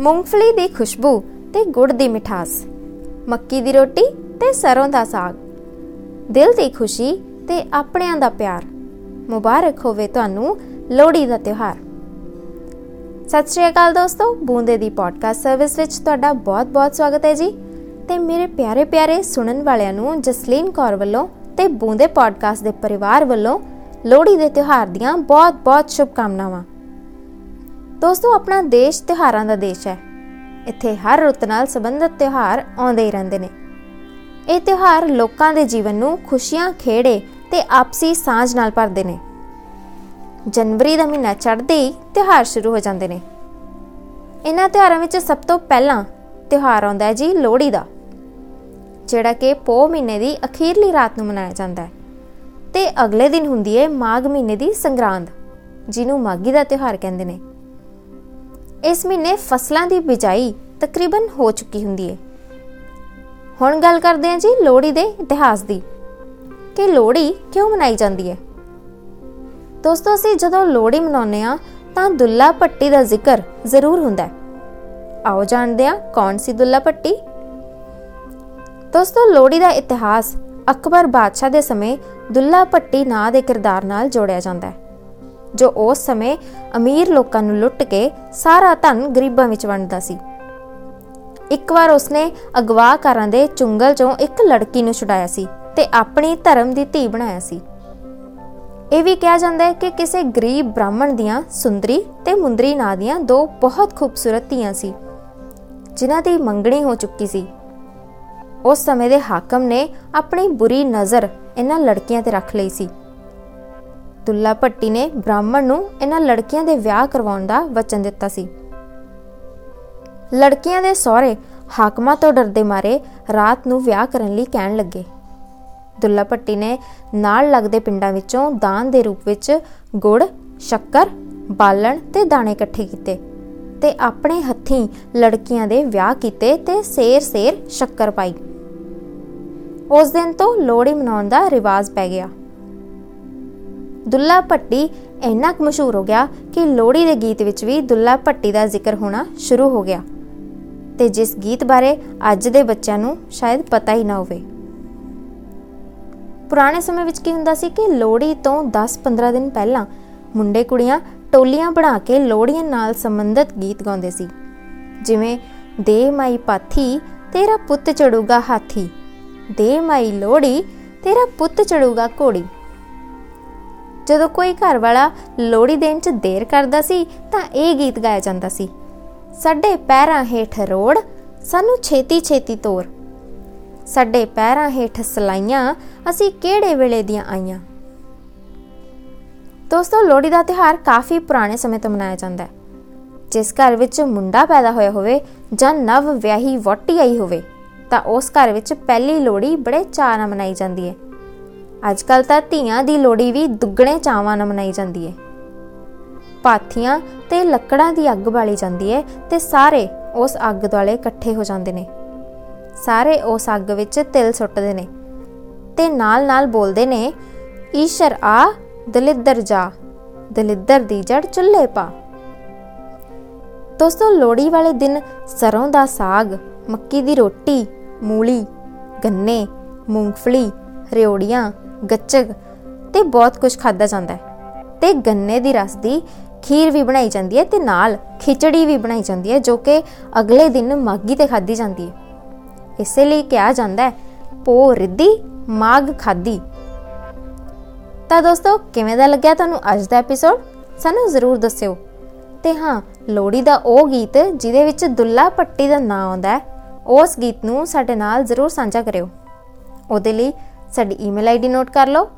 ਮੂੰਗਫਲੀ ਦੀ ਖੁਸ਼ਬੂ ਤੇ ਗੁੜ ਦੀ ਮਿਠਾਸ, ਮੱਕੀ ਦੀ ਰੋਟੀ ਤੇ ਸਰੋਂ ਦਾ ਸਾਗ। ਦਿਲ ਦੀ ਖੁਸ਼ੀ ਤੇ ਆਪਣਿਆਂ ਦਾ ਪਿਆਰ, ਮੁਬਾਰਕ ਹੋਵੇ ਤੁਹਾਨੂੰ ਲੋਹੜੀ ਦਾ ਤਿਉਹਾਰ। ਸਤਿ ਸ਼੍ਰੀ ਅਕਾਲ ਦੋਸਤੋ, ਬੂੰਦੇ ਦੀ ਪੋਡਕਾਸਟ ਸਰਵਿਸ ਵਿੱਚ ਤੁਹਾਡਾ ਬਹੁਤ-ਬਹੁਤ ਸਵਾਗਤ ਹੈ ਜੀ। ਤੇ ਮੇਰੇ ਪਿਆਰੇ-ਪਿਆਰੇ ਸੁਣਨ ਵਾਲਿਆਂ ਨੂੰ ਜਸਲੀਨ ਕੌਰ ਵੱਲੋਂ ਤੇ ਬੂੰਦੇ ਪੋਡਕਾਸਟ ਦੇ ਪਰਿਵਾਰ ਵੱਲੋਂ ਲੋਹੜੀ ਦੇ ਤਿਉਹਾਰ ਦੀਆਂ ਬਹੁਤ-ਬਹੁਤ ਸ਼ੁਭਕਾਮਨਾਵਾਂ। ਦੋਸਤੋ, ਆਪਣਾ ਦੇਸ਼ ਤਿਉਹਾਰਾਂ ਦਾ ਦੇਸ਼ ਹੈ। ਇੱਥੇ ਹਰ ਰੁੱਤ ਨਾਲ ਸੰਬੰਧਿਤ ਤਿਉਹਾਰ ਆਉਂਦੇ ਹੀ ਰਹਿੰਦੇ ਨੇ। ਇਹ ਤਿਉਹਾਰ ਲੋਕਾਂ ਦੇ ਜੀਵਨ ਨੂੰ ਖੁਸ਼ੀਆਂ, ਖੇੜੇ ਤੇ ਆਪਸੀ ਸਾਂਝ ਨਾਲ ਭਰਦੇ ਨੇ। ਜਨਵਰੀ ਦਾ ਮਹੀਨਾ ਚੜ੍ਹਦੇ ਹੀ ਤਿਉਹਾਰ ਸ਼ੁਰੂ ਹੋ ਜਾਂਦੇ ਨੇ। ਇਹਨਾਂ ਤਿਉਹਾਰਾਂ ਵਿੱਚ ਸਭ ਤੋਂ ਪਹਿਲਾਂ ਤਿਉਹਾਰ ਆਉਂਦਾ ਹੈ ਜੀ ਲੋਹੜੀ ਦਾ, ਜਿਹੜਾ ਕਿ ਪੋ ਮਹੀਨੇ ਦੀ ਅਖੀਰਲੀ ਰਾਤ ਨੂੰ ਮਨਾਇਆ ਜਾਂਦਾ ਹੈ। ਤੇ ਅਗਲੇ ਦਿਨ ਹੁੰਦੀ ਹੈ ਮਾਘ ਮਹੀਨੇ ਦੀ ਸੰਗਰਾਂਦ, ਜਿਹਨੂੰ ਮਾਗੀ ਦਾ ਤਿਉਹਾਰ ਕਹਿੰਦੇ ਨੇ। ਇਸ ਮਹੀਨੇ ਫਸਲਾਂ ਦੀ ਬਿਜਾਈ ਤਕਰੀਬਨ ਹੋ ਚੁੱਕੀ ਹੁੰਦੀ ਹੈ ਹੁਣ ਗੱਲ ਕਰਦੇ ਹਾਂ ਜੀ ਲੋਹੜੀ ਦੇ ਇਤਿਹਾਸ ਦੀ, ਕਿ ਲੋਹੜੀ ਕਿਉਂ ਮਨਾਈ ਜਾਂਦੀ ਹੈ ਦੋਸਤੋ, ਅਸੀਂ ਜਦੋਂ ਲੋਹੜੀ ਮਨਾਉਂਦੇ ਆ ਤਾਂ ਦੁੱਲਾ ਪੱਟੀ ਦਾ ਜ਼ਿਕਰ ਜ਼ਰੂਰ ਹੁੰਦਾ ਹੈ ਆਓ ਜਾਣਦੇ ਹਾਂ ਕੌਣ ਸੀ ਦੁੱਲਾ ਪੱਟੀ ਦੋਸਤੋ, ਲੋਹੜੀ ਦਾ ਇਤਿਹਾਸ ਅਕਬਰ ਬਾਦਸ਼ਾਹ ਦੇ ਸਮੇਂ ਦੁੱਲਾ ਪੱਟੀ ਨਾਂ ਦੇ ਕਿਰਦਾਰ ਨਾਲ ਜੋੜਿਆ ਜਾਂਦਾ ਹੈ ਜੋ ਉਸ ਸਮੇਂ ਅਮੀਰ ਲੋਕਾਂ ਨੂੰ ਲੁੱਟ ਕੇ ਸਾਰਾ ਧਨ ਗਰੀਬਾਂ ਵਿੱਚ ਵੰਡਦਾ ਸੀ। ਇੱਕ ਵਾਰ ਉਸਨੇ ਅਗਵਾਕਾਰਾਂ ਦੇ ਚੁੰਗਲ ਚੋਂ ਇੱਕ ਲੜਕੀ ਨੂੰ ਛੁਡਾਇਆ ਸੀ ਤੇ ਆਪਣੀ ਧਰਮ ਦੀ ਧੀ ਬਣਾਇਆ ਸੀ। ਇਹ ਵੀ ਕਿਹਾ ਜਾਂਦਾ ਹੈ ਕਿ ਕਿਸੇ ਗਰੀਬ ਬ੍ਰਾਹਮਣ ਦੀਆਂ ਸੁੰਦਰੀ ਤੇ ਮੁੰਦਰੀ ਨਾਂ ਦੀਆਂ ਦੋ ਬਹੁਤ ਖੂਬਸੂਰਤ ਧੀਆਂ ਸੀ, ਜਿਨ੍ਹਾਂ ਦੀ ਮੰਗਣੀ ਹੋ ਚੁੱਕੀ ਸੀ। ਉਸ ਸਮੇਂ ਦੇ ਹਾਕਮ ਨੇ ਆਪਣੀ ਬੁਰੀ ਨਜ਼ਰ ਇਹਨਾਂ ਲੜਕੀਆਂ ਤੇ ਰੱਖ ਲਈ ਸੀ। ਦੁੱਲਾ ਭੱਟੀ ਨੇ ਬ੍ਰਾਹਮਣ ਨੂੰ ਇਹਨਾਂ ਲੜਕੀਆਂ ਦੇ ਵਿਆਹ ਕਰਵਾਉਣ ਦਾ ਵਚਨ ਦਿੱਤਾ ਸੀ। ਲੜਕੀਆਂ ਦੇ ਸਹੁਰੇ ਹਾਕਮਾਂ ਤੋਂ ਡਰਦੇ ਮਾਰੇ ਰਾਤ ਨੂੰ ਵਿਆਹ ਕਰਨ ਲਈ ਕਹਿਣ ਲੱਗੇ। ਦੁੱਲਾ ਭੱਟੀ ਨੇ ਨਾਲ ਲੱਗਦੇ ਪਿੰਡਾਂ ਵਿੱਚੋਂ ਦਾਨ ਦੇ ਰੂਪ ਵਿੱਚ ਗੁੜ, ਸ਼ੱਕਰ, ਬਾਲਣ ਤੇ ਦਾਣੇ ਇਕੱਠੇ ਕੀਤੇ ਤੇ ਆਪਣੇ ਹੱਥੀਂ ਲੜਕੀਆਂ ਦੇ ਵਿਆਹ ਕੀਤੇ ਤੇ ਸੇਰ-ਸੇਰ ਸ਼ੱਕਰ ਪਾਈ। ਉਸ ਦਿਨ ਤੋਂ ਲੋਹੜੀ ਮਨਾਉਣ ਦਾ ਰਿਵਾਜ ਪੈ ਗਿਆ। ਦੁੱਲਾ ਭੱਟੀ ਇੰਨਾ ਕੁ ਮਸ਼ਹੂਰ ਹੋ ਗਿਆ ਕਿ ਲੋਹੜੀ ਦੇ ਗੀਤ ਵਿੱਚ ਵੀ ਦੁੱਲਾ ਭੱਟੀ ਦਾ ਜ਼ਿਕਰ ਹੋਣਾ ਸ਼ੁਰੂ ਹੋ ਗਿਆ। ਤੇ ਜਿਸ ਗੀਤ ਬਾਰੇ ਅੱਜ ਦੇ ਬੱਚਿਆਂ ਨੂੰ ਸ਼ਾਇਦ ਪਤਾ ਹੀ ਨਾ ਹੋਵੇ। ਪੁਰਾਣੇ ਸਮੇਂ ਵਿੱਚ ਕੀ ਹੁੰਦਾ ਸੀ ਕਿ ਲੋਹੜੀ ਤੋਂ 10-15 ਦਿਨ ਪਹਿਲਾਂ ਮੁੰਡੇ ਕੁੜੀਆਂ ਟੋਲੀਆਂ ਬਣਾ ਕੇ ਲੋਹੜੀਆਂ ਨਾਲ ਸੰਬੰਧਿਤ ਗੀਤ ਗਾਉਂਦੇ ਸੀ। ਜਿਵੇਂ, ਦੇ ਮਾਈ ਪਾਥੀ, ਤੇਰਾ ਪੁੱਤ ਚੜੂਗਾ ਹਾਥੀ। ਦੇ ਮਾਈ ਲੋਹੜੀ, ਤੇਰਾ ਪੁੱਤ ਚੜੂਗਾ ਘੋੜੀ। ਜਦੋਂ ਕੋਈ ਘਰ ਵਾਲਾ ਲੋਹੜੀ ਦੇਣ 'ਚ ਦੇਰ ਕਰਦਾ ਸੀ, ਤਾਂ ਇਹ ਗੀਤ ਗਾਇਆ ਜਾਂਦਾ ਸੀ। ਸਾਡੇ ਪੈਰਾਂ ਹੇਠ ਰੋੜ, ਸਾਨੂੰ ਛੇਤੀ ਛੇਤੀ ਤੋਰ। ਸਾਡੇ ਪੈਰਾਂ ਹੇਠ ਸਲਾਈਆਂ, ਅਸੀਂ ਕਿਹੜੇ ਵੇਲੇ ਦੀਆਂ ਆਈਆਂ। ਦੋਸਤੋ, ਲੋਹੜੀ ਦਾ ਤਿਹਾਰ ਕਾਫੀ ਪੁਰਾਣੇ ਸਮੇਂ ਤੋਂ ਮਨਾਇਆ ਜਾਂਦਾ ਹੈ। ਜਿਸ ਘਰ ਵਿੱਚ ਮੁੰਡਾ ਪੈਦਾ ਹੋਇਆ ਹੋਵੇ ਜਾਂ ਨਵ ਵਿਆਹੀ ਵੋਟੀ ਆਈ ਹੋਵੇ, ਤਾਂ ਉਸ ਘਰ ਵਿੱਚ ਪਹਿਲੀ ਲੋਹੜੀ ਬੜੇ ਚਾਅ ਨਾਲ ਮਨਾਈ ਜਾਂਦੀ ਹੈ। ਅੱਜ ਕੱਲ ਤਾਂ ਧੀਆਂ ਦੀ ਲੋਹੜੀ ਵੀ ਦੁੱਗਣੇ ਚਾਵਾਂ ਨਾਲ ਮਨਾਈ ਜਾਂਦੀ ਹੈ ਪਾਥੀਆਂ ਤੇ ਲੱਕੜਾਂ ਦੀ ਅੱਗ ਬਾਲੀ ਜਾਂਦੀ ਹੈ ਤੇ ਸਾਰੇ ਉਸ ਅੱਗ ਦੁਆਲੇ ਇਕੱਠੇ ਹੋ ਜਾਂਦੇ ਨੇ। ਸਾਰੇ ਉਸ ਅੱਗ ਵਿੱਚ ਤਿਲ ਸੁੱਟਦੇ ਨੇ ਤੇ ਨਾਲ-ਨਾਲ ਬੋਲਦੇ ਨੇ, ਈਸ਼ਰ ਆ, ਦਲਿੱਦਰ ਜਾ, ਦਲਿੱਦਰ ਦੀ ਜੜ ਚੁੱਲ੍ਹੇ ਪਾ। ਦੋਸਤੋ, ਲੋਹੜੀ ਵਾਲੇ ਦਿਨ ਸਰੋਂ ਦਾ ਸਾਗ, ਮੱਕੀ ਦੀ ਰੋਟੀ, ਮੂਲੀ, ਗੰਨੇ, ਮੂੰਗਫਲੀ ਰਿਓੜੀਆਂ, ਗੱਚਕ ਤੇ ਬਹੁਤ ਕੁਝ ਖਾਦਾ ਜਾਂਦਾ ਹੈ। ਤੇ ਗੰਨੇ ਦੀ ਰਸ ਦੀ ਖੀਰ ਵੀ ਬਣਾਈ ਜਾਂਦੀ ਹੈ ਤੇ ਨਾਲ ਖਿਚੜੀ ਵੀ ਬਣਾਈ ਜਾਂਦੀ ਹੈ ਜੋ ਕਿ ਅਗਲੇ ਦਿਨ ਮਾਗੀ ਤੇ ਖਾਦੀ ਜਾਂਦੀ ਹੈ। ਇਸੇ ਲਈ ਕਿਹਾ ਜਾਂਦਾ ਹੈ ਪੋ ਰਿੱਧੀ ਮਾਗ ਖਾਦੀ ਤਾਂ ਦੋਸਤੋ, ਕਿਵੇਂ ਦਾ ਲੱਗਿਆ ਤੁਹਾਨੂੰ ਅੱਜ ਦਾ ਐਪੀਸੋਡ ਸਾਨੂੰ ਜ਼ਰੂਰ ਦੱਸਿਓ। ਤੇ ਹਾਂ, ਲੋਹੜੀ ਦਾ ਉਹ ਗੀਤ ਜਿਹਦੇ ਵਿੱਚ ਦੁੱਲਾ ਪੱਟੀ ਦਾ ਨਾਮ ਆਉਂਦਾ ਹੈ, ਉਸ ਗੀਤ ਨੂੰ ਸਾਡੇ ਨਾਲ ਜ਼ਰੂਰ ਸਾਂਝਾ ਕਰਿਓ। ਉਹਦੇ ਲਈ ਸਾਡੀ ਈਮੇਲ ਆਈਡੀ ਨੋਟ ਕਰ ਲਓ।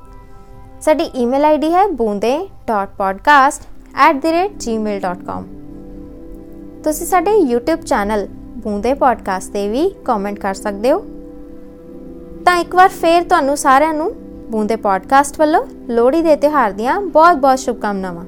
ਸਾਡੀ ਈਮੇਲ ਆਈਡੀ ਹੈ boonde.podcast@gmail.com ਤੁਸੀਂ ਸਾਡੇ YouTube ਚੈਨਲ ਬੂੰਦੇ ਪੋਡਕਾਸਟ ਤੇ ਵੀ ਕਮੈਂਟ ਕਰ ਸਕਦੇ ਹੋ। ਤਾਂ ਇੱਕ ਵਾਰ ਫੇਰ ਤੁਹਾਨੂੰ ਸਾਰਿਆਂ ਨੂੰ ਬੂੰਦੇ ਪੋਡਕਾਸਟ ਵੱਲੋਂ ਲੋਹੜੀ ਦੇ ਤਿਉਹਾਰ ਦੀਆਂ ਬਹੁਤ-ਬਹੁਤ ਸ਼ੁਭਕਾਮਨਾਵਾਂ।